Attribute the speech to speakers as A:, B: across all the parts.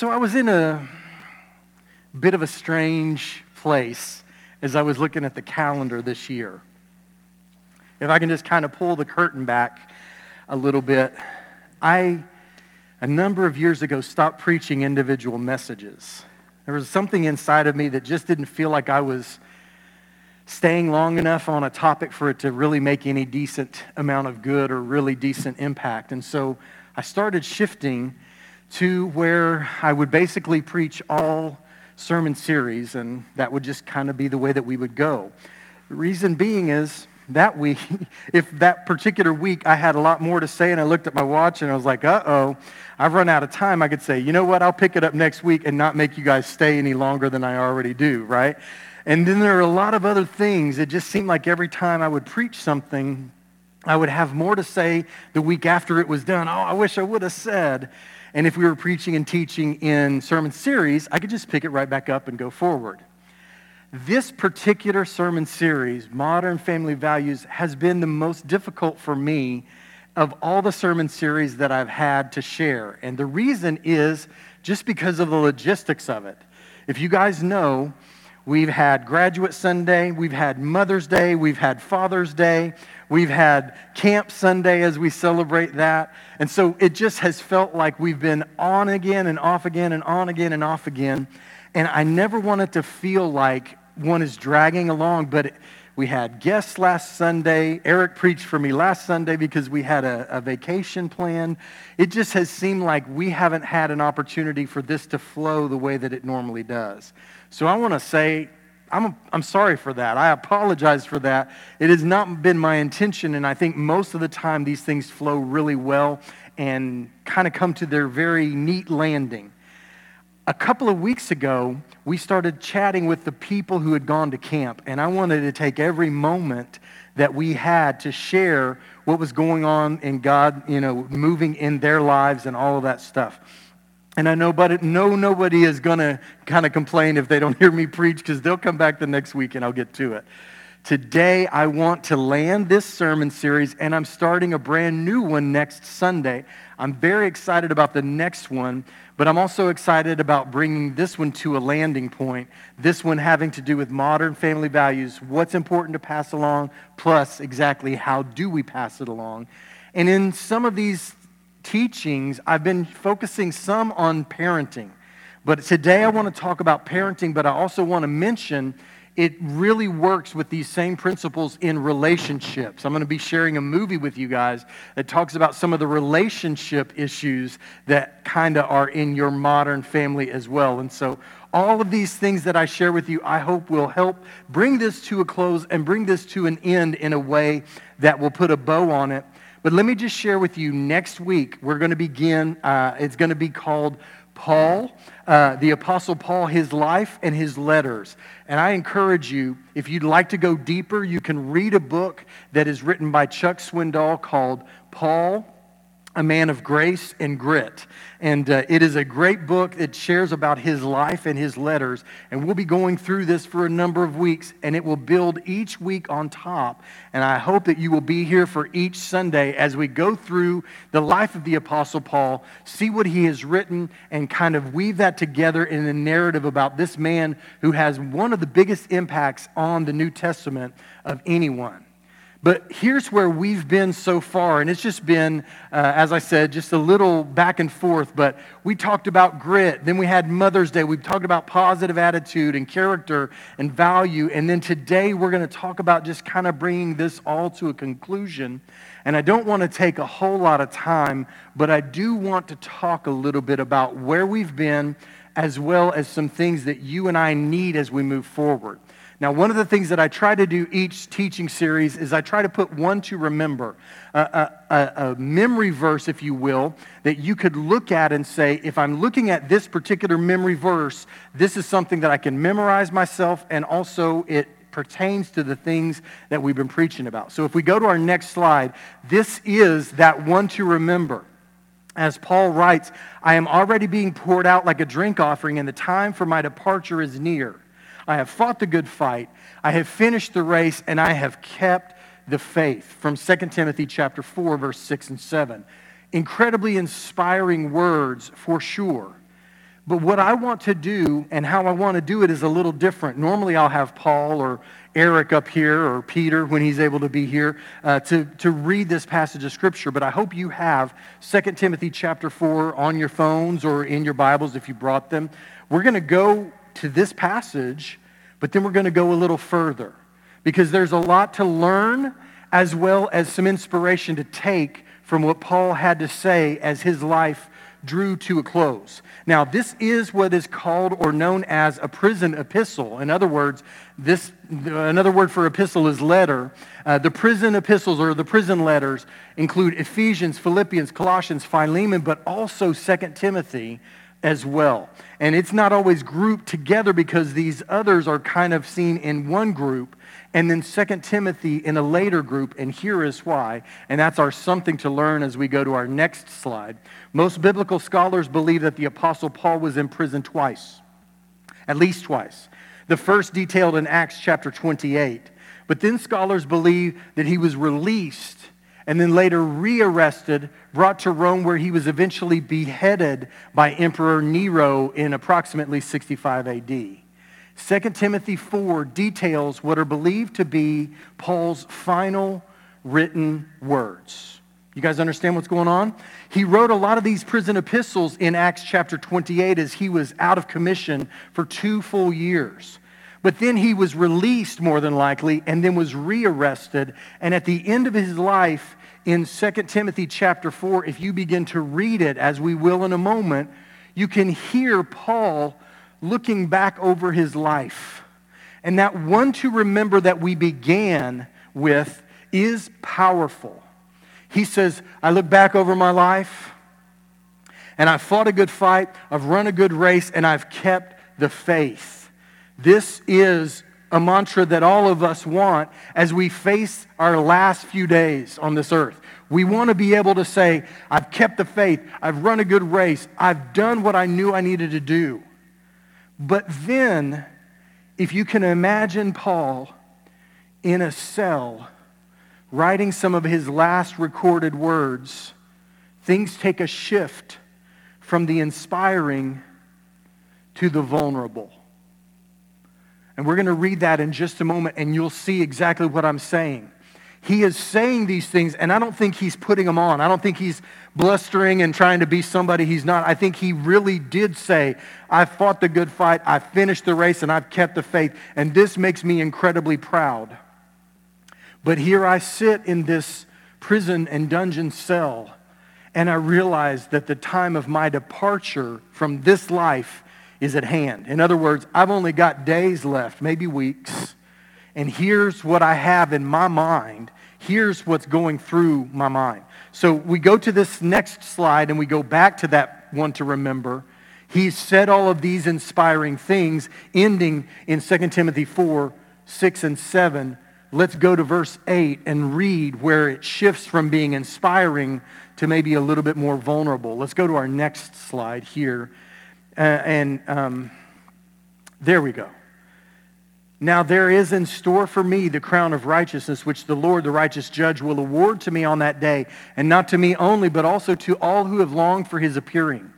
A: So I was in a bit of a strange place as I was looking at the calendar this year. If I can just kind of pull the curtain back a little bit, I, a number of years ago, stopped preaching individual messages. There was something inside of me that just didn't feel like I was staying long enough on a topic for it to really make any decent amount of good or really decent impact. And so I started shifting to where I would basically preach all sermon series, and that would just kind of be the way that we would go. The reason being is that week, if that particular week I had a lot more to say and I looked at my watch and I was like, uh-oh, I've run out of time, I could say, you know what, I'll pick it up next week and not make you guys stay any longer than I already do, right? And then there are a lot of other things. It just seemed like every time I would preach something, I would have more to say the week after it was done. Oh, I wish I would have said. And if we were preaching and teaching in sermon series, I could just pick it right back up and go forward. This particular sermon series, Modern Family Values, has been the most difficult for me of all the sermon series that I've had to share. And the reason is just because of the logistics of it. If you guys know, we've had Graduate Sunday, we've had Mother's Day, we've had Father's Day, We've had Camp Sunday as we celebrate that. And so it just has felt like we've been on again and off again and on again and off again. And I never wanted to feel like one is dragging along, but we had guests last Sunday. Eric preached for me last Sunday because we had a, a, vacation plan. It just has seemed like we haven't had an opportunity for this to flow the way that it normally does. So I want to say I'm, I'm sorry for that. I apologize for that. It has not been my intention, and I think most of the time these things flow really well and kind of come to their very neat landing. A couple of weeks ago, we started chatting with the people who had gone to camp, and I wanted to take every moment that we had to share what was going on in God, you know, moving in their lives and all of that stuff. And I know, but no, nobody is going to kind of complain if they don't hear me preach because they'll come back the next week and I'll get to it. Today, I want to land this sermon series, and I'm starting a brand new one next Sunday. I'm very excited about the next one, but I'm also excited about bringing this one to a landing point. This one having to do with modern family values, what's important to pass along, plus exactly how do we pass it along. And in some of these teachings, I've been focusing some on parenting. But today I want to talk about parenting, but I also want to mention it really works with these same principles in relationships. I'm going to be sharing a movie with you guys that talks about some of the relationship issues that kind of are in your modern family as well. And so, all of these things that I share with you, I hope will help bring this to a close and bring this to an end in a way that will put a bow on it but let me just share with you next week, we're going to begin, uh, it's going to be called Paul, uh, the Apostle Paul, his life and his letters. And I encourage you, if you'd like to go deeper, you can read a book that is written by Chuck Swindoll called Paul, a man of grace and grit. And uh, it is a great book that shares about his life and his letters. And we'll be going through this for a number of weeks, and it will build each week on top. And I hope that you will be here for each Sunday as we go through the life of the Apostle Paul, see what he has written, and kind of weave that together in a narrative about this man who has one of the biggest impacts on the New Testament of anyone. But here's where we've been so far, and it's just been, uh, as I said, just a little back and forth. But we talked about grit, then we had Mother's Day, we talked about positive attitude and character and value, and then today we're going to talk about just kind of bringing this all to a conclusion. And I don't want to take a whole lot of time, but I do want to talk a little bit about where we've been, as well as some things that you and I need as we move forward. Now, one of the things that I try to do each teaching series is I try to put one to remember, a, a, a, memory verse, if you will, that you could look at and say, if I'm looking at this particular memory verse, this is something that I can memorize myself, and also it pertains to the things that we've been preaching about. So if we go to our next slide, this is that one to remember. As Paul writes, I am already being poured out like a drink offering, and the time for my departure is near. I have fought the good fight. I have finished the race and I have kept the faith. From 2 Timothy chapter 4 verse 6 and 7. Incredibly inspiring words for sure. But what I want to do and how I want to do it is a little different. Normally, I'll have Paul or Eric up here or Peter when he's able to be here uh, to, to read this passage of Scripture. But I hope you have 2 Timothy chapter 4 on your phones or in your Bibles if you brought them. We're going to go to this passage, but then we're going to go a little further because there's a lot to learn as well as some inspiration to take from what Paul had to say as his life drew to a close. Now, this is what is called or known as a prison epistle. In other words, this another word for epistle is letter. Uh, the prison epistles or the prison letters include Ephesians, Philippians, Colossians, Philemon, but also Second Timothy as well. And it's not always grouped together because these others are kind of seen in one group and then Second Timothy in a later group, and here is why. And that's our something to learn as we go to our next slide. Most biblical scholars believe that the Apostle Paul was in prison twice, at least twice. The first detailed in Acts chapter 28. But then scholars believe that he was released and then later rearrested, brought to Rome, where he was eventually beheaded by Emperor Nero in approximately 65 AD. 2 Timothy 4 details what are believed to be Paul's final written words. You guys understand what's going on? He wrote a lot of these prison epistles in Acts chapter 28 as he was out of commission for two full years. But then he was released, more than likely, and then was rearrested. And at the end of his life, in 2 Timothy chapter 4, if you begin to read it, as we will in a moment, you can hear Paul looking back over his life. And that one to remember that we began with is powerful. He says, I look back over my life and I've fought a good fight, I've run a good race, and I've kept the faith. This is a mantra that all of us want as we face our last few days on this earth. We want to be able to say, I've kept the faith, I've run a good race, I've done what I knew I needed to do. But then, if you can imagine Paul in a cell writing some of his last recorded words, things take a shift from the inspiring to the vulnerable. And we're going to read that in just a moment, and you'll see exactly what I'm saying. He is saying these things, and I don't think he's putting them on. I don't think he's blustering and trying to be somebody he's not. I think he really did say, I fought the good fight, I finished the race, and I've kept the faith. And this makes me incredibly proud. But here I sit in this prison and dungeon cell, and I realize that the time of my departure from this life is at hand. In other words, I've only got days left, maybe weeks and here's what I have in my mind. Here's what's going through my mind. So we go to this next slide and we go back to that one to remember. He said all of these inspiring things, ending in 2 Timothy 4 6 and 7. Let's go to verse 8 and read where it shifts from being inspiring to maybe a little bit more vulnerable. Let's go to our next slide here. Uh, and um, there we go. Now there is in store for me the crown of righteousness, which the Lord, the righteous judge, will award to me on that day, and not to me only, but also to all who have longed for his appearing.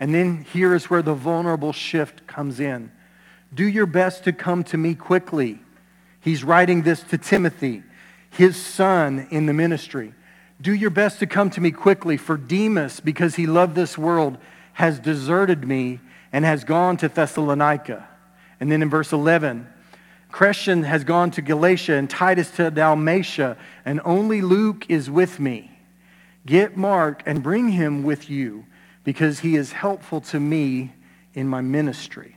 A: And then here is where the vulnerable shift comes in. Do your best to come to me quickly. He's writing this to Timothy, his son in the ministry. Do your best to come to me quickly, for Demas, because he loved this world, has deserted me and has gone to Thessalonica. And then in verse 11, Crescens has gone to Galatia and Titus to Dalmatia, and only Luke is with me. Get Mark and bring him with you because he is helpful to me in my ministry.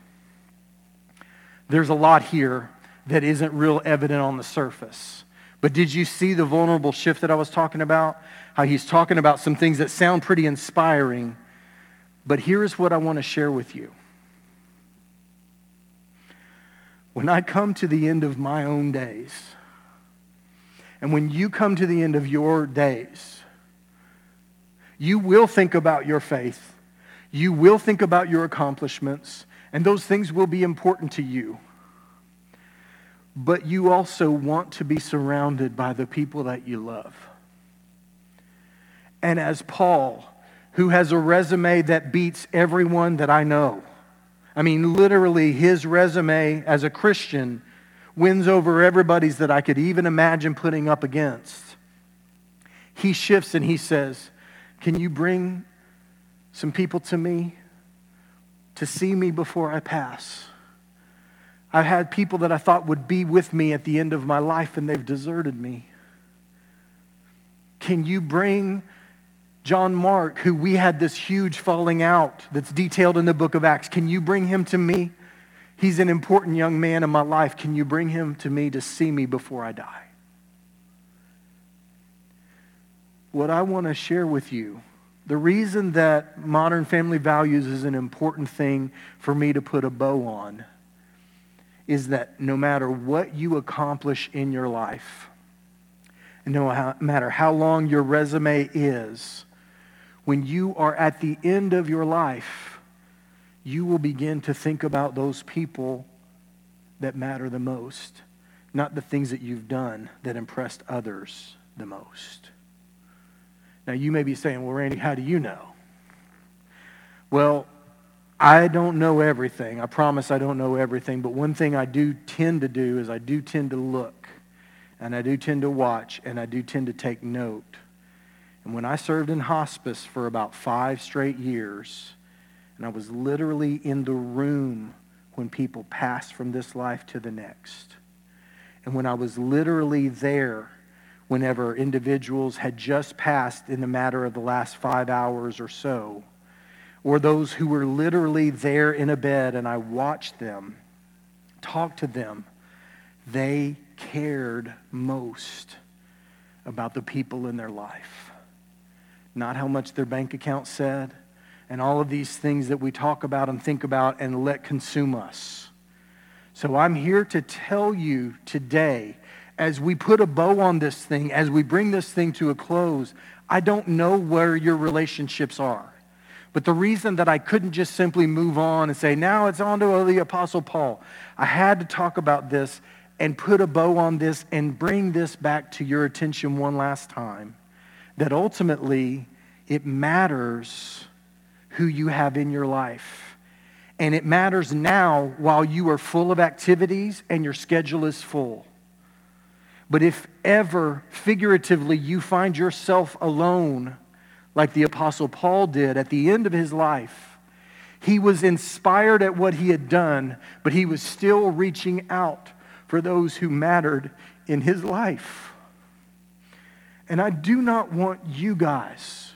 A: There's a lot here that isn't real evident on the surface. But did you see the vulnerable shift that I was talking about? How he's talking about some things that sound pretty inspiring. But here's what I want to share with you. when I come to the end of my own days, and when you come to the end of your days, you will think about your faith. You will think about your accomplishments, and those things will be important to you. But you also want to be surrounded by the people that you love. And as Paul, who has a resume that beats everyone that I know. I mean, literally, his resume as a Christian wins over everybody's that I could even imagine putting up against. He shifts and he says, Can you bring some people to me to see me before I pass? I've had people that I thought would be with me at the end of my life and they've deserted me. Can you bring John Mark, who we had this huge falling out that's detailed in the book of Acts? Can you bring him to me? He's an important young man in my life. Can you bring him to me to see me before I die? What I want to share with you, the reason that modern family values is an important thing for me to put a bow on is that no matter what you accomplish in your life, no matter how long your resume is, when you are at the end of your life, you will begin to think about those people that matter the most, not the things that you've done that impressed others the most. Now, you may be saying, well, Randy, how do you know? Well, I don't know everything. I promise I don't know everything. But one thing I do tend to do is I do tend to look and I do tend to watch and I do tend to take note. And when I served in hospice for about five straight years, and I was literally in the room when people passed from this life to the next, and when I was literally there whenever individuals had just passed in the matter of the last five hours or so, or those who were literally there in a bed and I watched them, talked to them, they cared most about the people in their life. Not how much their bank account said, and all of these things that we talk about and think about and let consume us. So I'm here to tell you today, as we put a bow on this thing, as we bring this thing to a close, I don't know where your relationships are. But the reason that I couldn't just simply move on and say, now it's on to the Apostle Paul, I had to talk about this and put a bow on this and bring this back to your attention one last time. That ultimately, it matters who you have in your life. And it matters now while you are full of activities and your schedule is full. But if ever, figuratively, you find yourself alone, like the Apostle Paul did at the end of his life. He was inspired at what he had done, but he was still reaching out for those who mattered in his life. And I do not want you guys,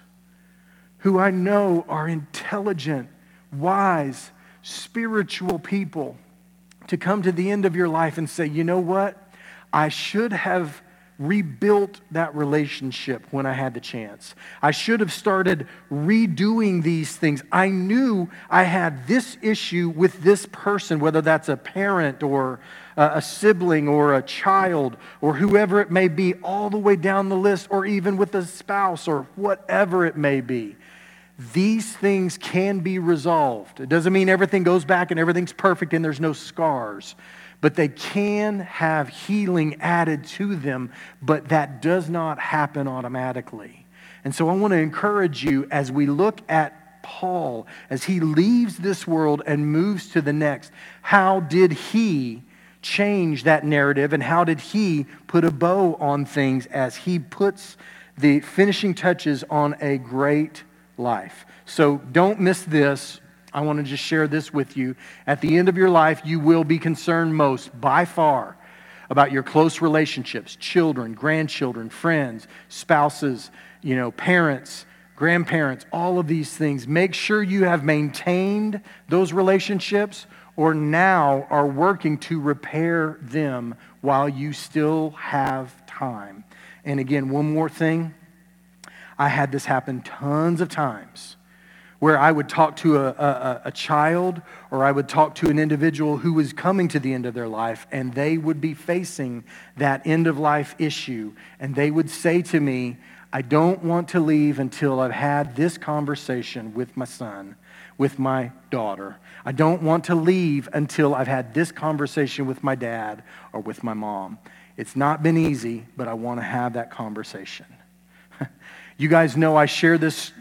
A: who I know are intelligent, wise, spiritual people, to come to the end of your life and say, you know what? I should have rebuilt that relationship when I had the chance. I should have started redoing these things. I knew I had this issue with this person, whether that's a parent or a sibling or a child or whoever it may be, all the way down the list, or even with a spouse or whatever it may be. These things can be resolved. It doesn't mean everything goes back and everything's perfect and there's no scars but they can have healing added to them, but that does not happen automatically. And so I want to encourage you as we look at Paul, as he leaves this world and moves to the next, how did he change that narrative and how did he put a bow on things as he puts the finishing touches on a great life? So don't miss this I want to just share this with you. At the end of your life, you will be concerned most, by far, about your close relationships children, grandchildren, friends, spouses, you know, parents, grandparents, all of these things. Make sure you have maintained those relationships or now are working to repair them while you still have time. And again, one more thing. I had this happen tons of times where I would talk to a, a, a, child or I would talk to an individual who was coming to the end of their life and they would be facing that end of life issue. And they would say to me, I don't want to leave until I've had this conversation with my son, with my daughter. I don't want to leave until I've had this conversation with my dad or with my mom. It's not been easy, but I want to have that conversation. you guys know I share this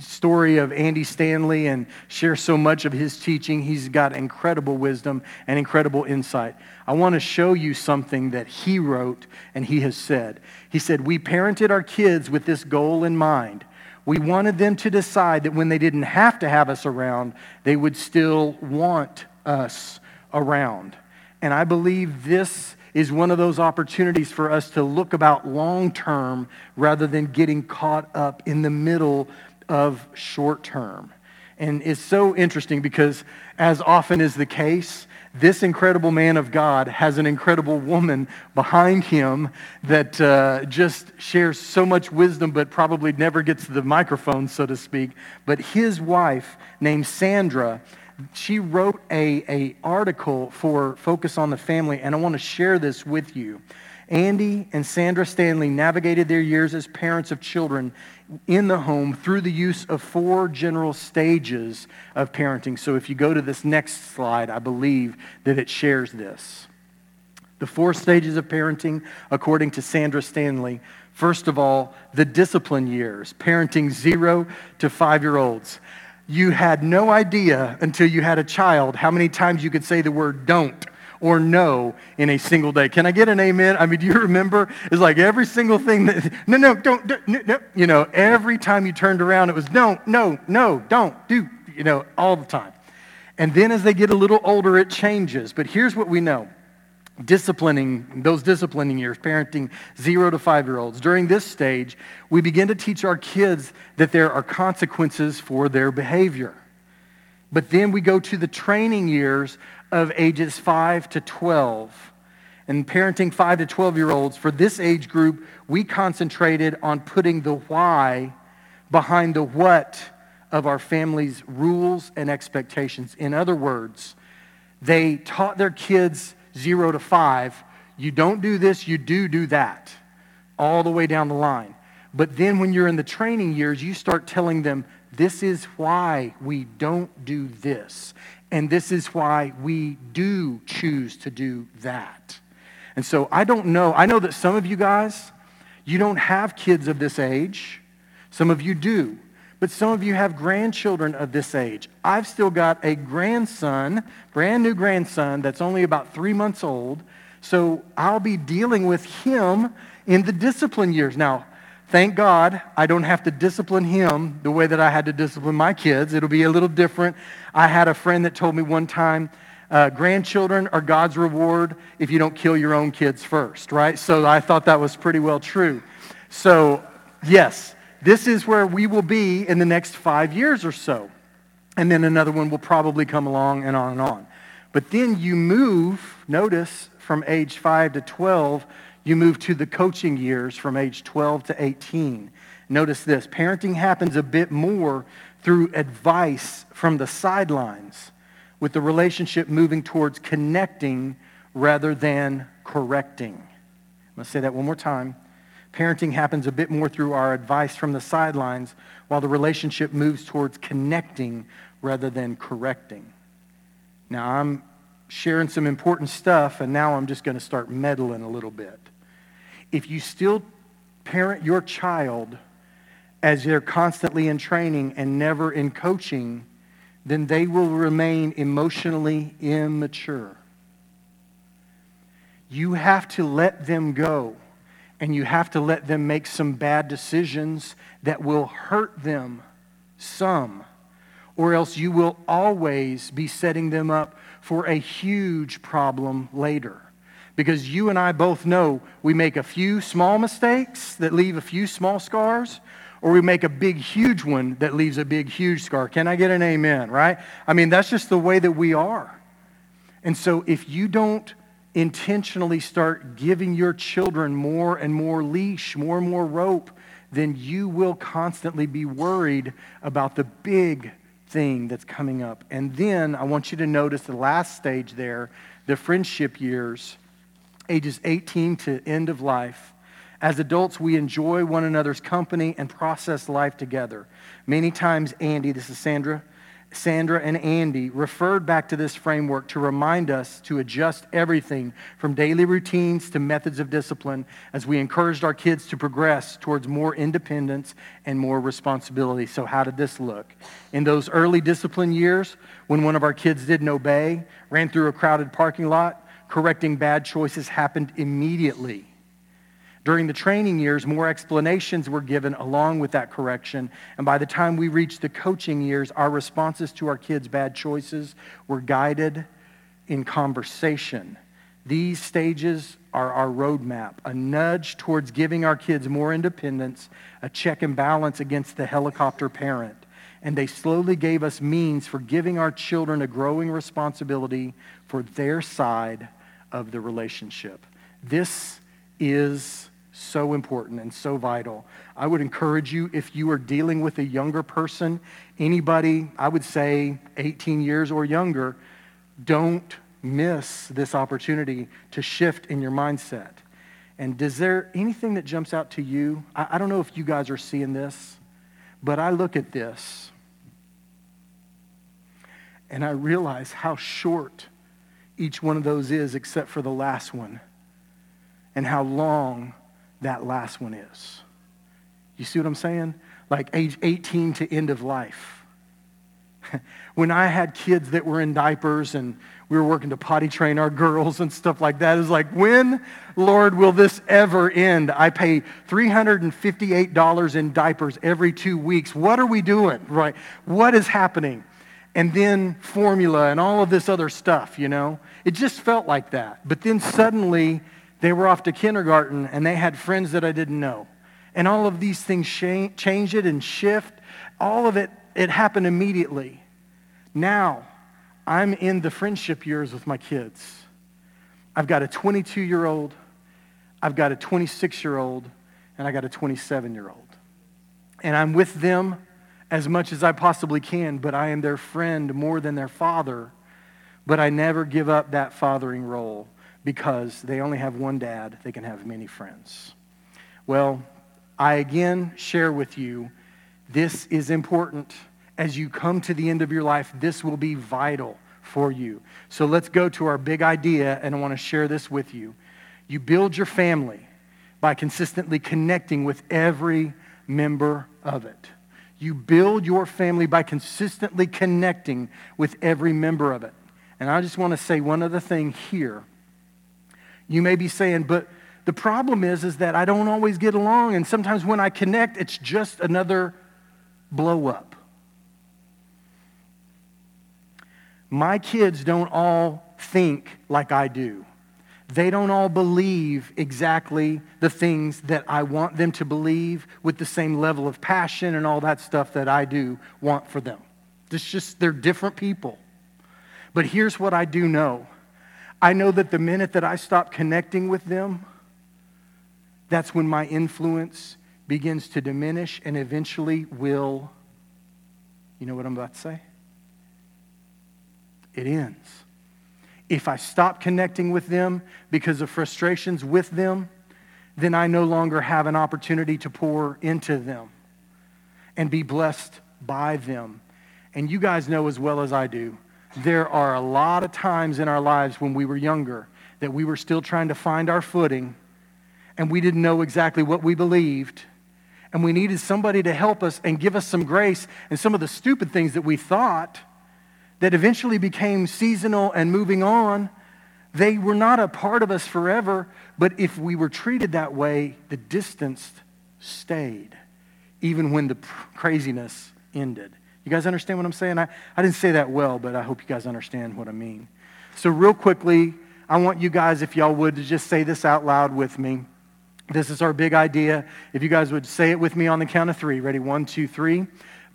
A: story of Andy Stanley and share so much of his teaching. He's got incredible wisdom and incredible insight. I want to show you something that he wrote and he has said. He said, We parented our kids with this goal in mind. We wanted them to decide that when they didn't have to have us around, they would still want us around. And I believe this is one of those opportunities for us to look about long term rather than getting caught up in the middle of short term. And it's so interesting because, as often is the case, this incredible man of God has an incredible woman behind him that uh, just shares so much wisdom, but probably never gets the microphone, so to speak. But his wife, named Sandra, she wrote a, a article for Focus on the Family, and I want to share this with you. Andy and Sandra Stanley navigated their years as parents of children in the home through the use of four general stages of parenting. So if you go to this next slide, I believe that it shares this. The four stages of parenting, according to Sandra Stanley. First of all, the discipline years, parenting zero to five year olds. You had no idea until you had a child how many times you could say the word don't or no in a single day. Can I get an amen? I mean, do you remember? It's like every single thing that, no, no, don't, do, no, no. You know, every time you turned around, it was no, no, no, don't, do, you know, all the time. And then as they get a little older, it changes. But here's what we know disciplining, those disciplining years, parenting zero to five year olds. During this stage, we begin to teach our kids that there are consequences for their behavior. But then we go to the training years of ages 5 to 12. And parenting 5 to 12 year olds, for this age group, we concentrated on putting the why behind the what of our family's rules and expectations. In other words, they taught their kids 0 to 5, you don't do this, you do do that, all the way down the line. But then when you're in the training years, you start telling them, this is why we don't do this. And this is why we do choose to do that. And so I don't know. I know that some of you guys, you don't have kids of this age. Some of you do. But some of you have grandchildren of this age. I've still got a grandson, brand new grandson, that's only about three months old. So I'll be dealing with him in the discipline years. Now, Thank God I don't have to discipline him the way that I had to discipline my kids. It'll be a little different. I had a friend that told me one time, uh, grandchildren are God's reward if you don't kill your own kids first, right? So I thought that was pretty well true. So, yes, this is where we will be in the next five years or so. And then another one will probably come along and on and on. But then you move, notice, from age 5 to 12 you move to the coaching years from age 12 to 18. Notice this parenting happens a bit more through advice from the sidelines, with the relationship moving towards connecting rather than correcting. I'm going to say that one more time. Parenting happens a bit more through our advice from the sidelines, while the relationship moves towards connecting rather than correcting. Now, I'm sharing some important stuff, and now I'm just going to start meddling a little bit if you still parent your child as they're constantly in training and never in coaching, then they will remain emotionally immature. You have to let them go, and you have to let them make some bad decisions that will hurt them some, or else you will always be setting them up for a huge problem later. Because you and I both know we make a few small mistakes that leave a few small scars, or we make a big, huge one that leaves a big, huge scar. Can I get an amen, right? I mean, that's just the way that we are. And so if you don't intentionally start giving your children more and more leash, more and more rope, then you will constantly be worried about the big thing that's coming up. And then I want you to notice the last stage there, the friendship years ages 18 to end of life. As adults, we enjoy one another's company and process life together. Many times, Andy, this is Sandra, Sandra, and Andy referred back to this framework to remind us to adjust everything from daily routines to methods of discipline as we encouraged our kids to progress towards more independence and more responsibility. So, how did this look? In those early discipline years, when one of our kids didn't obey, ran through a crowded parking lot, correcting bad choices happened immediately. During the training years, more explanations were given along with that correction. And by the time we reached the coaching years, our responses to our kids' bad choices were guided in conversation. These stages are our roadmap, a nudge towards giving our kids more independence, a check and balance against the helicopter parent. And they slowly gave us means for giving our children a growing responsibility for their side of the relationship. This is so important and so vital. I would encourage you, if you are dealing with a younger person, anybody, I would say 18 years or younger, don't miss this opportunity to shift in your mindset. And does there anything that jumps out to you? I, I don't know if you guys are seeing this, but I look at this and I realize how short each one of those is, except for the last one, and how long that last one is. You see what I'm saying? Like age 18 to end of life. when I had kids that were in diapers and we were working to potty train our girls and stuff like that, like, when, Lord, will this ever end? I pay $358 in diapers every two weeks. What are we doing? Right? What is happening? And then formula and all of this other stuff, you know? It just felt like that. But then suddenly, they were off to kindergarten and they had friends that I didn't know. And all of these things change it and shift. All of it, it happened immediately. Now, I'm in the friendship years with my kids. I've got a 22 year old, I've got a 26 year old, and I got a 27 year old. And I'm with them as much as I possibly can, but I am their friend more than their father. But I never give up that fathering role because they only have one dad, they can have many friends. Well, I again share with you this is important. As you come to the end of your life, this will be vital for you. So let's go to our big idea, and I want to share this with you. You build your family by consistently connecting with every member of it. You build your family by consistently connecting with every member of it. And I just want to say one other thing here you may be saying, but the problem is, is that I don't always get along, and sometimes when I connect, it's just another blow up. My kids don't all think like I do. They don't all believe exactly the things that I want them to believe with the same level of passion and all that stuff that I do want for them. It's just, they're different people. But here's what I do know I know that the minute that I stop connecting with them, that's when my influence begins to diminish and eventually will, you know what I'm about to say? It ends. If I stop connecting with them because of frustrations with them, then I no longer have an opportunity to pour into them and be blessed by them. And you guys know as well as I do there are a lot of times in our lives when we were younger that we were still trying to find our footing and we didn't know exactly what we believed. And we needed somebody to help us and give us some grace and some of the stupid things that we thought that eventually became seasonal and moving on. They were not a part of us forever, but if we were treated that way, the distance stayed, even when the craziness ended. You guys understand what I'm saying? I, I didn't say that well, but I hope you guys understand what I mean. So, real quickly, I want you guys, if y'all would, to just say this out loud with me. This is our big idea. If you guys would say it with me on the count of three. Ready? One, two, three.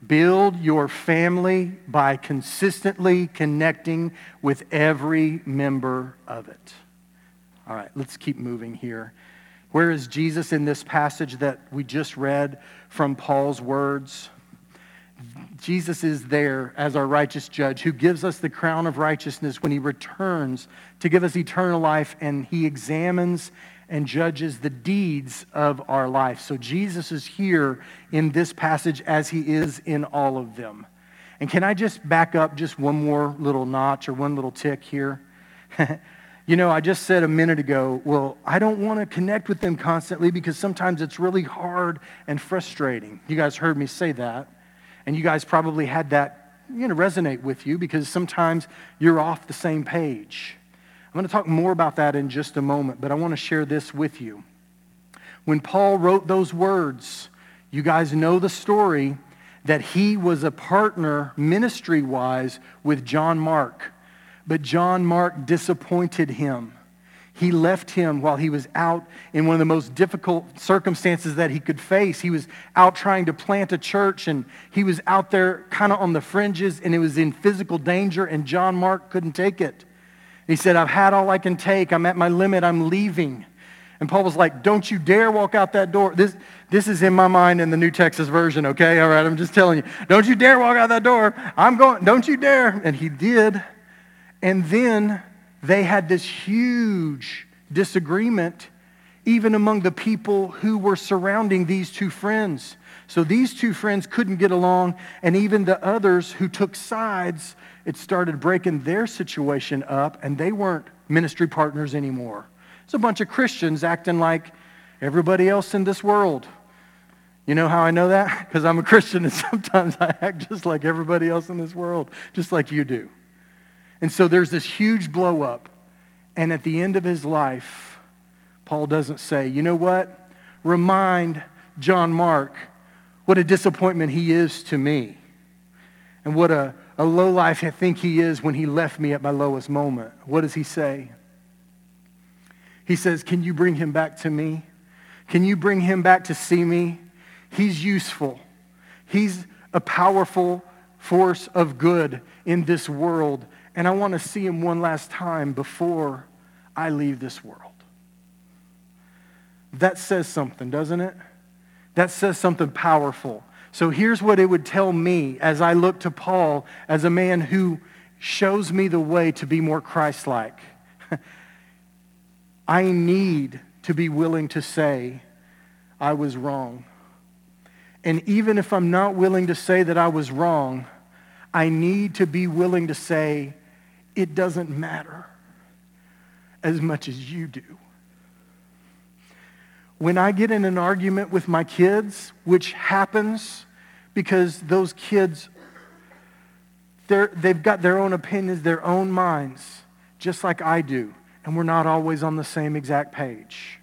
A: Build your family by consistently connecting with every member of it. All right, let's keep moving here. Where is Jesus in this passage that we just read from Paul's words? Jesus is there as our righteous judge who gives us the crown of righteousness when he returns to give us eternal life and he examines and judges the deeds of our life. So Jesus is here in this passage as he is in all of them. And can I just back up just one more little notch or one little tick here? you know, I just said a minute ago, well, I don't want to connect with them constantly because sometimes it's really hard and frustrating. You guys heard me say that. And you guys probably had that, you know, resonate with you because sometimes you're off the same page. I'm going to talk more about that in just a moment, but I want to share this with you. When Paul wrote those words, you guys know the story that he was a partner ministry wise with John Mark. But John Mark disappointed him. He left him while he was out in one of the most difficult circumstances that he could face. He was out trying to plant a church and he was out there kind of on the fringes and it was in physical danger and John Mark couldn't take it. He said, I've had all I can take. I'm at my limit. I'm leaving. And Paul was like, Don't you dare walk out that door. This, this is in my mind in the New Texas version, okay? All right, I'm just telling you. Don't you dare walk out that door. I'm going, don't you dare. And he did. And then they had this huge disagreement, even among the people who were surrounding these two friends. So these two friends couldn't get along, and even the others who took sides, it started breaking their situation up, and they weren't ministry partners anymore. It's a bunch of Christians acting like everybody else in this world. You know how I know that? Because I'm a Christian and sometimes I act just like everybody else in this world, just like you do. And so there's this huge blow up. And at the end of his life, Paul doesn't say, you know what? Remind John Mark what a disappointment he is to me and what a, a low life I think he is when he left me at my lowest moment. What does he say? He says, Can you bring him back to me? Can you bring him back to see me? He's useful. He's a powerful force of good in this world. And I want to see him one last time before I leave this world. That says something, doesn't it? That says something powerful. So here's what it would tell me as I look to Paul as a man who shows me the way to be more Christ like. I need to be willing to say, I was wrong. And even if I'm not willing to say that I was wrong, I need to be willing to say, it doesn't matter as much as you do. When I get in an argument with my kids, which happens because those kids, they've got their own opinions, their own minds, just like I do and we're not always on the same exact page.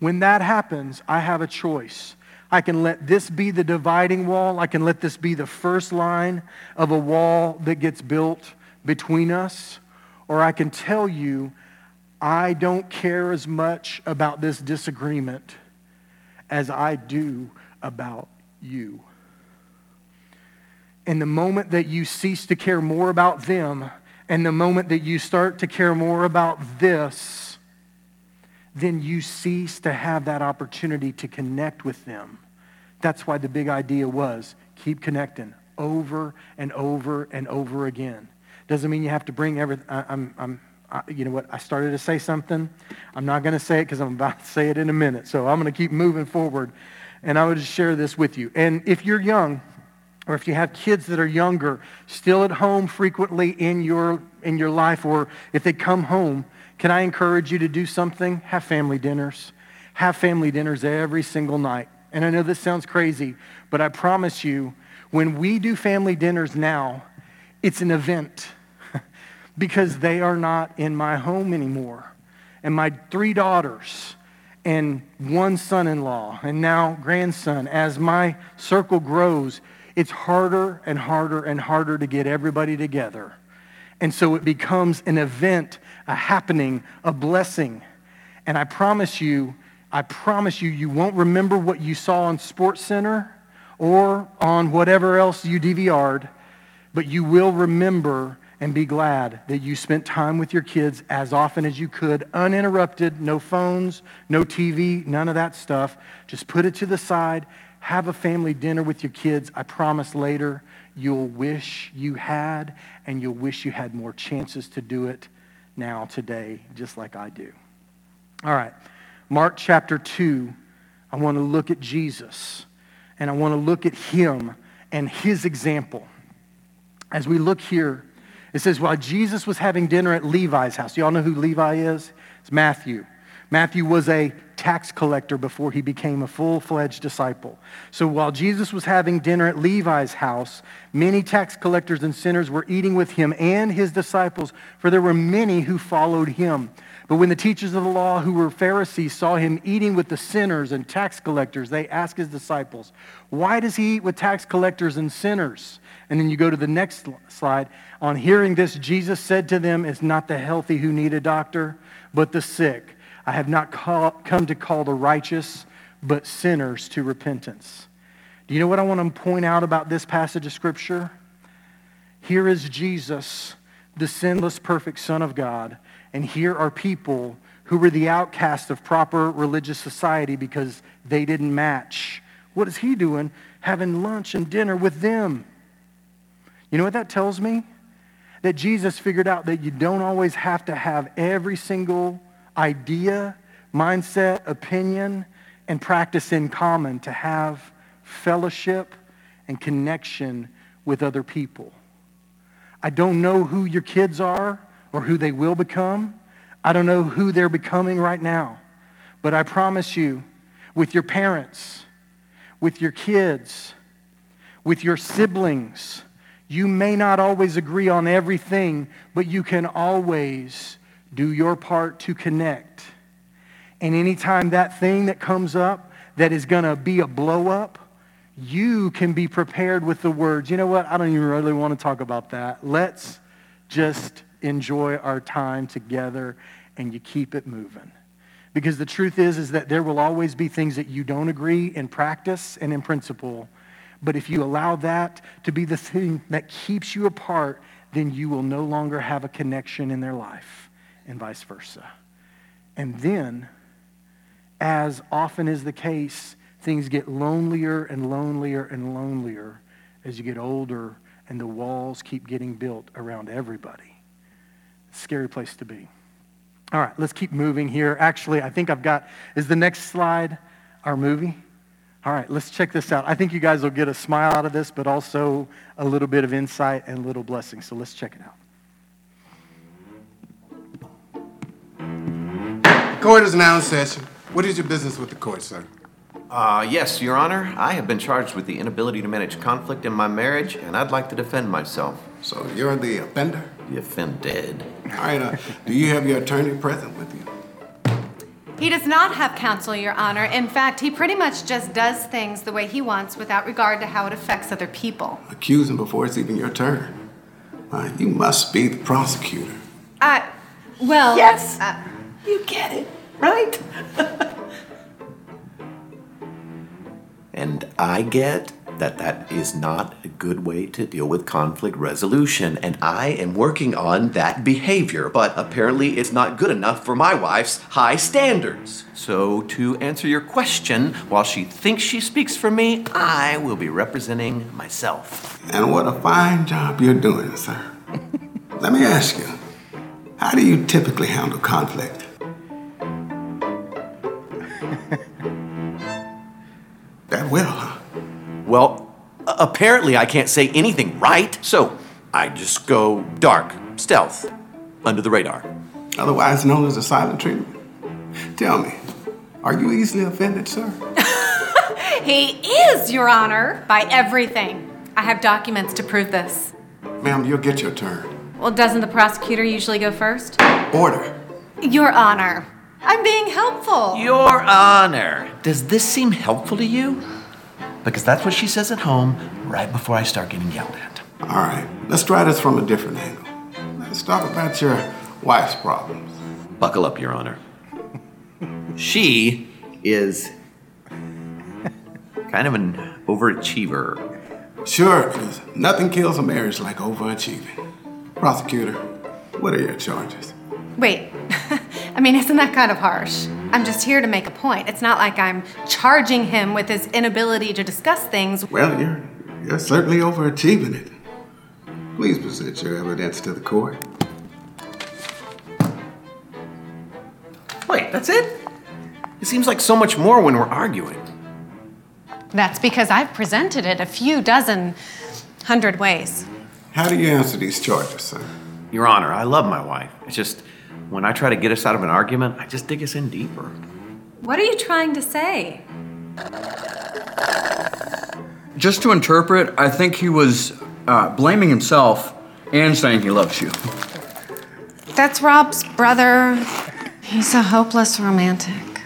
A: When that happens, I have a choice. I can let this be the dividing wall. I can let this be the first line of a wall that gets built between us. Or I can tell you, I don't care as much about this disagreement as I do about you. And the moment that you cease to care more about them and the moment that you start to care more about this, then you cease to have that opportunity to connect with them. That's why the big idea was keep connecting over and over and over again. Doesn't mean you have to bring everything. I'm, I'm, I, you know what? I started to say something. I'm not going to say it because I'm about to say it in a minute. So I'm going to keep moving forward. And I would just share this with you. And if you're young, or if you have kids that are younger, still at home frequently in your, in your life, or if they come home, can I encourage you to do something? Have family dinners. Have family dinners every single night. And I know this sounds crazy, but I promise you, when we do family dinners now, it's an event because they are not in my home anymore. And my three daughters and one son in law, and now grandson, as my circle grows, it's harder and harder and harder to get everybody together. And so it becomes an event, a happening, a blessing. And I promise you, I promise you, you won't remember what you saw on Sports Center or on whatever else you DVR'd, but you will remember and be glad that you spent time with your kids as often as you could, uninterrupted, no phones, no TV, none of that stuff. Just put it to the side have a family dinner with your kids. I promise later you'll wish you had, and you'll wish you had more chances to do it now, today, just like I do. All right, Mark chapter 2, I want to look at Jesus, and I want to look at him and his example. As we look here, it says, while Jesus was having dinner at Levi's house, y'all know who Levi is? It's Matthew. Matthew was a tax collector before he became a full fledged disciple. So while Jesus was having dinner at Levi's house, many tax collectors and sinners were eating with him and his disciples, for there were many who followed him. But when the teachers of the law, who were Pharisees, saw him eating with the sinners and tax collectors, they asked his disciples, Why does he eat with tax collectors and sinners? And then you go to the next slide. On hearing this, Jesus said to them, It's not the healthy who need a doctor, but the sick. I have not call, come to call the righteous, but sinners to repentance. Do you know what I want to point out about this passage of Scripture? Here is Jesus, the sinless, perfect Son of God, and here are people who were the outcasts of proper religious society because they didn't match. What is he doing? Having lunch and dinner with them. You know what that tells me? That Jesus figured out that you don't always have to have every single idea, mindset, opinion, and practice in common to have fellowship and connection with other people. I don't know who your kids are or who they will become. I don't know who they're becoming right now. But I promise you, with your parents, with your kids, with your siblings, you may not always agree on everything, but you can always do your part to connect. And anytime that thing that comes up that is going to be a blow up, you can be prepared with the words, you know what, I don't even really want to talk about that. Let's just enjoy our time together and you keep it moving. Because the truth is, is that there will always be things that you don't agree in practice and in principle. But if you allow that to be the thing that keeps you apart, then you will no longer have a connection in their life and vice versa. And then, as often is the case, things get lonelier and lonelier and lonelier as you get older and the walls keep getting built around everybody. Scary place to be. All right, let's keep moving here. Actually, I think I've got, is the next slide our movie? All right, let's check this out. I think you guys will get a smile out of this, but also a little bit of insight and a little blessing. So let's check it out.
B: Court is now in session. What is your business with the court, sir?
C: Uh, yes, Your Honor. I have been charged with the inability to manage conflict in my marriage, and I'd like to defend myself.
B: So you're the offender?
C: The offended.
B: All right, uh, do you have your attorney present with you?
D: He does not have counsel, Your Honor. In fact, he pretty much just does things the way he wants without regard to how it affects other people.
B: Accuse him before it's even your turn. Uh, you must be the prosecutor.
D: Uh, well.
E: Yes.
D: Uh,
E: you get it, right?
C: and I get that that is not a good way to deal with conflict resolution, and I am working on that behavior, but apparently it's not good enough for my wife's high standards. So, to answer your question, while she thinks she speaks for me, I will be representing myself.
B: And what a fine job you're doing, sir. Let me ask you, how do you typically handle conflict? that will, huh?
C: Well, apparently I can't say anything right, so I just go dark, stealth, under the radar.
B: Otherwise known as a silent treatment. Tell me, are you easily offended, sir?
D: he is, Your Honor, by everything. I have documents to prove this.
B: Ma'am, you'll get your turn.
D: Well, doesn't the prosecutor usually go first?
B: Order.
D: Your Honor. I'm being helpful.
C: Your Honor. Does this seem helpful to you? Because that's what she says at home right before I start getting yelled at.
B: All right, let's try this from a different angle. Let's talk about your wife's problems.
C: Buckle up, Your Honor. she is kind of an overachiever.
B: Sure, because nothing kills a marriage like overachieving. Prosecutor, what are your charges?
D: Wait, I mean, isn't that kind of harsh? I'm just here to make a point. It's not like I'm charging him with his inability to discuss things.
B: Well, you're, you're certainly overachieving it. Please present your evidence to the court.
C: Wait, that's it? It seems like so much more when we're arguing.
D: That's because I've presented it a few dozen hundred ways.
B: How do you answer these charges, sir?
C: Your Honor, I love my wife. It's just when I try to get us out of an argument, I just dig us in deeper.
D: What are you trying to say?
F: Just to interpret, I think he was uh, blaming himself and saying he loves you.
D: That's Rob's brother. He's a hopeless romantic.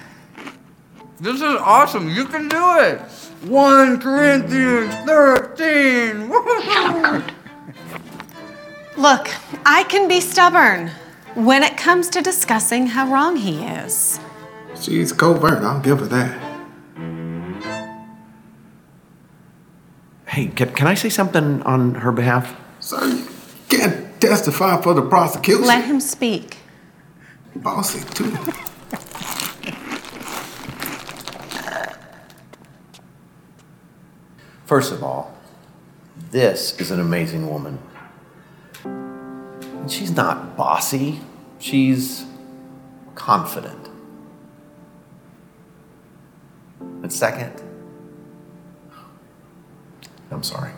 F: This is awesome. You can do it. 1 Corinthians 13.
D: Look, I can be stubborn when it comes to discussing how wrong he is.
B: She's covert, I'll give her that.
C: Hey, can, can I say something on her behalf?
B: Sir, you can't testify for the prosecution.
D: Let him speak.
B: Bossy, too.
C: First of all, this is an amazing woman. And she's not bossy, she's confident. And second, I'm sorry.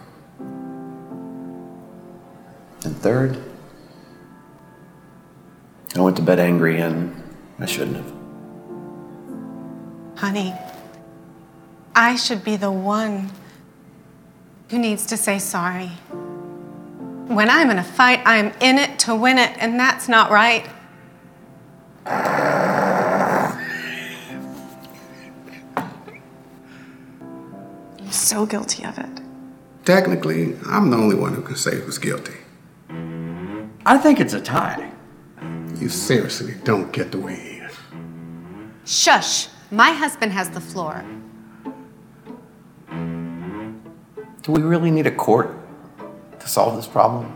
C: And third, I went to bed angry and I shouldn't have.
D: Honey, I should be the one who needs to say sorry. When I'm in a fight, I'm in it to win it, and that's not right. I'm so guilty of it.
B: Technically, I'm the only one who can say who's guilty.
F: I think it's a tie.
B: You seriously don't get the way in.
D: Shush! My husband has the floor.
C: Do we really need a court to solve this problem?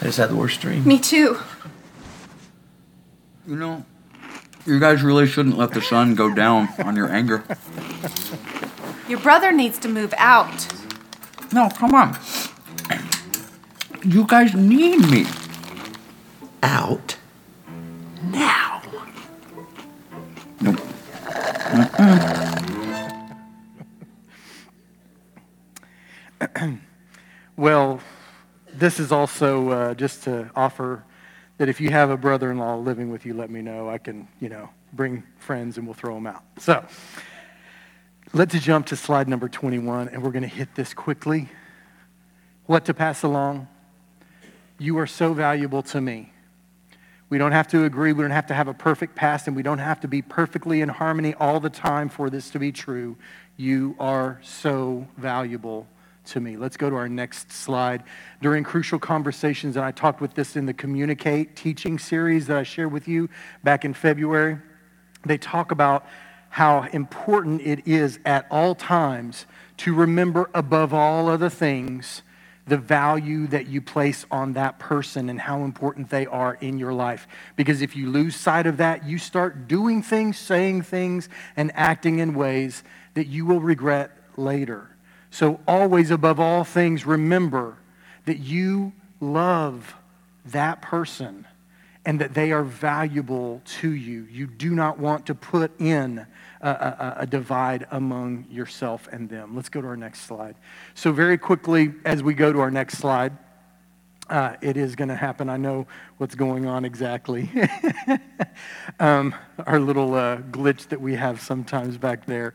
C: I just had the worst dream.
D: Me too.
F: You know, you guys really shouldn't let the sun go down on your anger.
D: Your brother needs to move out.
F: No, come on. You guys need me.
A: This is also uh, just to offer that if you have a brother-in-law living with you, let me know. I can, you know, bring friends and we'll throw them out. So let's jump to slide number 21, and we're going to hit this quickly. What to pass along? You are so valuable to me. We don't have to agree. We don't have to have a perfect past, and we don't have to be perfectly in harmony all the time for this to be true. You are so valuable to me. Let's go to our next slide. During crucial conversations, and I talked with this in the Communicate teaching series that I shared with you back in February, they talk about how important it is at all times to remember above all other things the value that you place on that person and how important they are in your life. Because if you lose sight of that, you start doing things, saying things, and acting in ways that you will regret later. So, always above all things, remember that you love that person and that they are valuable to you. You do not want to put in a, a, a, divide among yourself and them. Let's go to our next slide. So, very quickly, as we go to our next slide, uh, it is going to happen. I know what's going on exactly. um, our little uh, glitch that we have sometimes back there.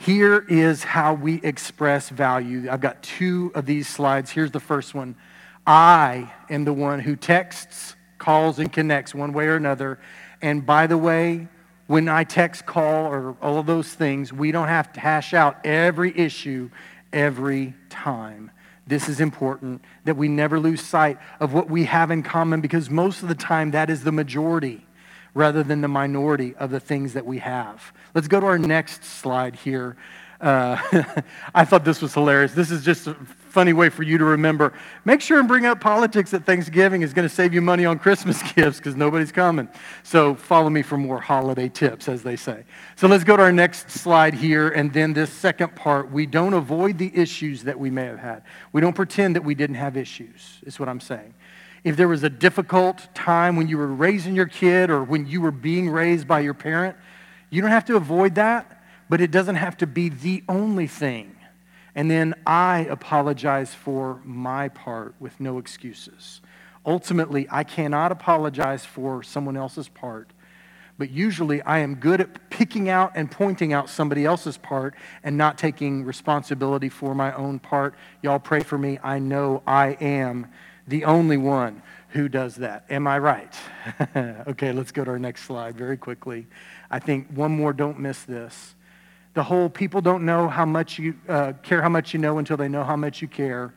A: Here is how we express value. I've got two of these slides. Here's the first one I am the one who texts, calls, and connects one way or another. And by the way, when I text, call, or all of those things, we don't have to hash out every issue every time. This is important that we never lose sight of what we have in common because most of the time that is the majority rather than the minority of the things that we have. Let's go to our next slide here. Uh, I thought this was hilarious. This is just a funny way for you to remember. Make sure and bring up politics at Thanksgiving is going to save you money on Christmas gifts because nobody's coming. So follow me for more holiday tips, as they say. So let's go to our next slide here. And then this second part, we don't avoid the issues that we may have had. We don't pretend that we didn't have issues, is what I'm saying. If there was a difficult time when you were raising your kid or when you were being raised by your parent, you don't have to avoid that, but it doesn't have to be the only thing. And then I apologize for my part with no excuses. Ultimately, I cannot apologize for someone else's part, but usually I am good at picking out and pointing out somebody else's part and not taking responsibility for my own part. Y'all pray for me. I know I am the only one who does that. Am I right? okay, let's go to our next slide very quickly. I think one more, don't miss this. The whole people don't know how much you uh, care how much you know until they know how much you care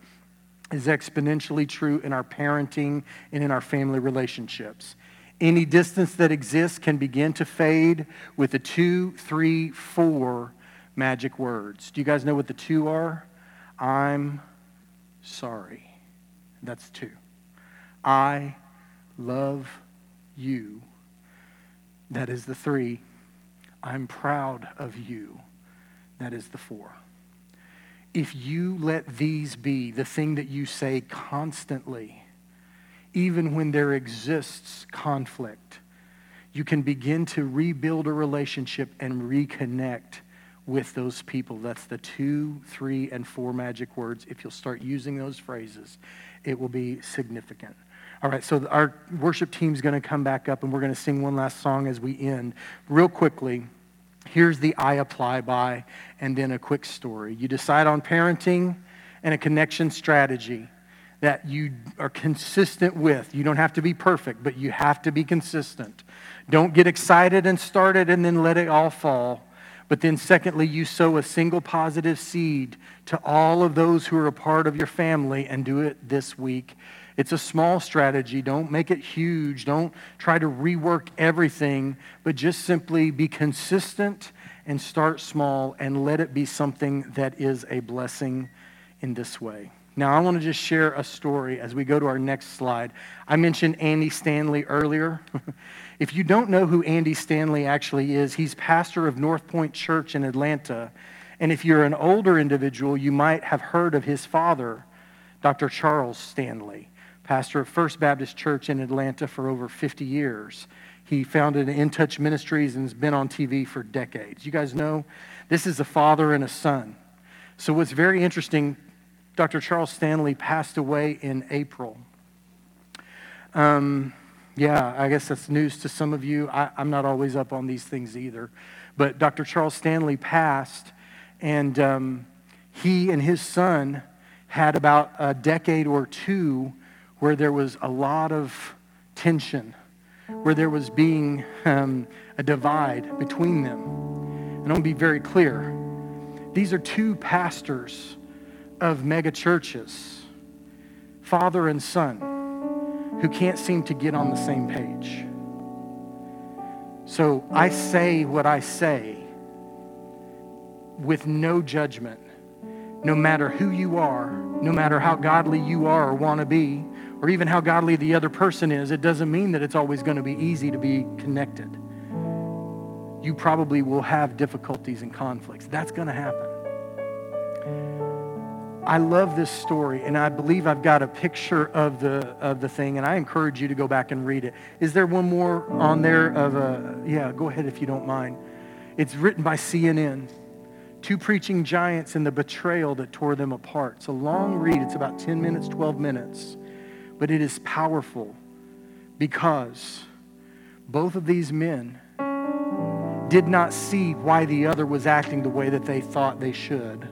A: is exponentially true in our parenting and in our family relationships. Any distance that exists can begin to fade with the two, three, four magic words. Do you guys know what the two are? I'm sorry. That's two. I love you. That is the three. I'm proud of you. That is the four. If you let these be the thing that you say constantly, even when there exists conflict, you can begin to rebuild a relationship and reconnect with those people. That's the two, three, and four magic words. If you'll start using those phrases, it will be significant. All right, so our worship team's going to come back up and we're going to sing one last song as we end. Real quickly, here's the I apply by and then a quick story. You decide on parenting and a connection strategy that you are consistent with. You don't have to be perfect, but you have to be consistent. Don't get excited and started and then let it all fall. But then, secondly, you sow a single positive seed to all of those who are a part of your family and do it this week. It's a small strategy. Don't make it huge. Don't try to rework everything, but just simply be consistent and start small and let it be something that is a blessing in this way. Now, I want to just share a story as we go to our next slide. I mentioned Andy Stanley earlier. if you don't know who Andy Stanley actually is, he's pastor of North Point Church in Atlanta. And if you're an older individual, you might have heard of his father, Dr. Charles Stanley, pastor of First Baptist Church in Atlanta for over 50 years. He founded In Touch Ministries and has been on TV for decades. You guys know this is a father and a son. So, what's very interesting Dr. Charles Stanley passed away in April. Um, yeah, I guess that's news to some of you. I, am not always up on these things either. But Dr. Charles Stanley passed, and um, he and his son had about a decade or two where there was a lot of tension, where there was being um, a divide between them. And I want to be very clear. These are two pastors of mega churches, father and son, who can't seem to get on the same page. So I say what I say with no judgment, no matter who you are, no matter how godly you are or want to be, or even how godly the other person is, it doesn't mean that it's always going to be easy to be connected. You probably will have difficulties and conflicts. That's going to happen. I love this story, and I believe I've got a picture of the of the thing, and I encourage you to go back and read it. Is there one more on there of a? Yeah, go ahead if you don't mind. It's written by CNN. Two preaching giants and the betrayal that tore them apart. It's a long read. It's about 10 minutes, 12 minutes, but it is powerful because both of these men did not see why the other was acting the way that they thought they should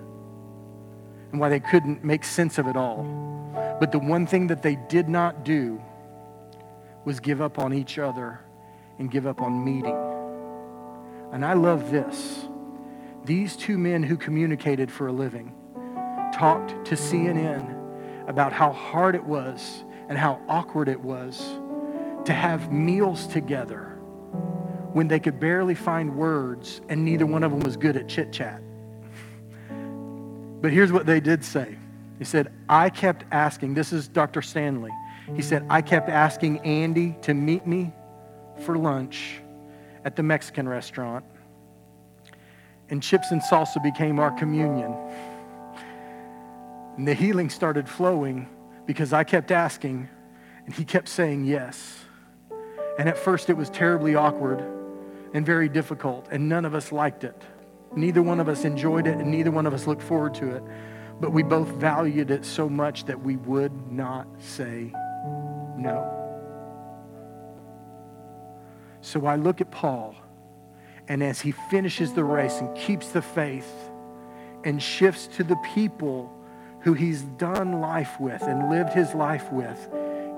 A: and why they couldn't make sense of it all. But the one thing that they did not do was give up on each other and give up on meeting. And I love this. These two men who communicated for a living talked to CNN about how hard it was and how awkward it was to have meals together when they could barely find words and neither one of them was good at chit chat. But here's what they did say. He said, I kept asking, this is Dr. Stanley. He said, I kept asking Andy to meet me for lunch at the Mexican restaurant. And chips and salsa became our communion. And the healing started flowing because I kept asking And he kept saying yes. And at first it was terribly awkward and very difficult, and none of us liked it. Neither one of us enjoyed it, and neither one of us looked forward to it. But we both valued it so much that we would not say no. So I look at Paul, and as he finishes the race and keeps the faith and shifts to the people who he's done life with and lived his life with,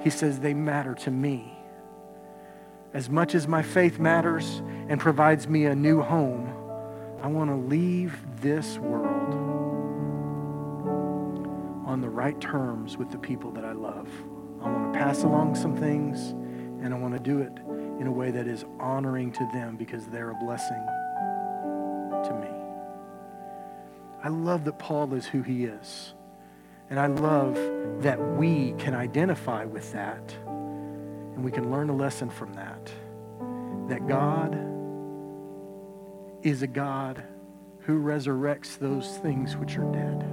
A: he says, they matter to me. As much as my faith matters and provides me a new home, I want to leave this world on the right terms with the people that I love. I want to pass along some things, and I want to do it in a way that is honoring to them because they're a blessing to me. I love that Paul is who he is. And I love that we can identify with that and we can learn a lesson from that. That God is a God who resurrects those things which are dead.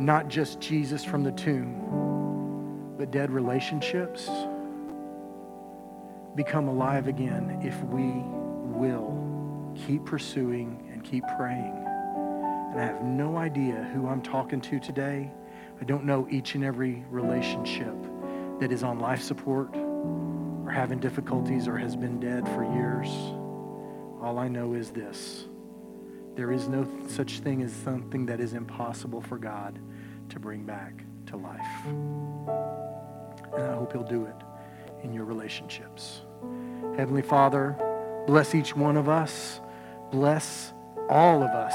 A: Not just Jesus from the tomb, but dead relationships become alive again if we will keep pursuing and keep praying. And I have no idea who I'm talking to today. I don't know each and every relationship that is on life support or having difficulties or has been dead for years. All I know is this there is no such thing as something that is impossible for God to bring back to life. And I hope He'll do it in your relationships. Heavenly Father, bless each one of us. Bless all of us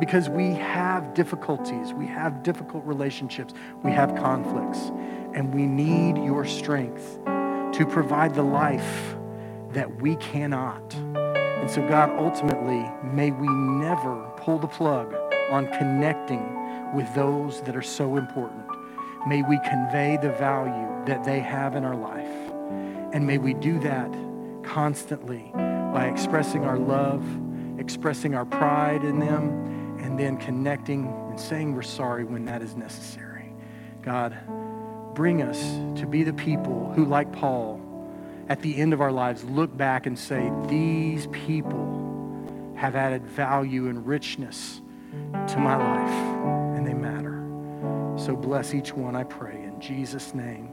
A: because we have difficulties. We have difficult relationships. We have conflicts. And we need your strength to provide the life that we cannot. And so, God, ultimately, may we never pull the plug on connecting with those that are so important. May we convey the value that they have in our life. And may we do that constantly by expressing our love, expressing our pride in them, and then connecting and saying we're sorry when that is necessary. God, bring us to be the people who, like Paul, at the end of our lives, look back and say, These people have added value and richness to my life, and they matter. So bless each one, I pray. In Jesus' name.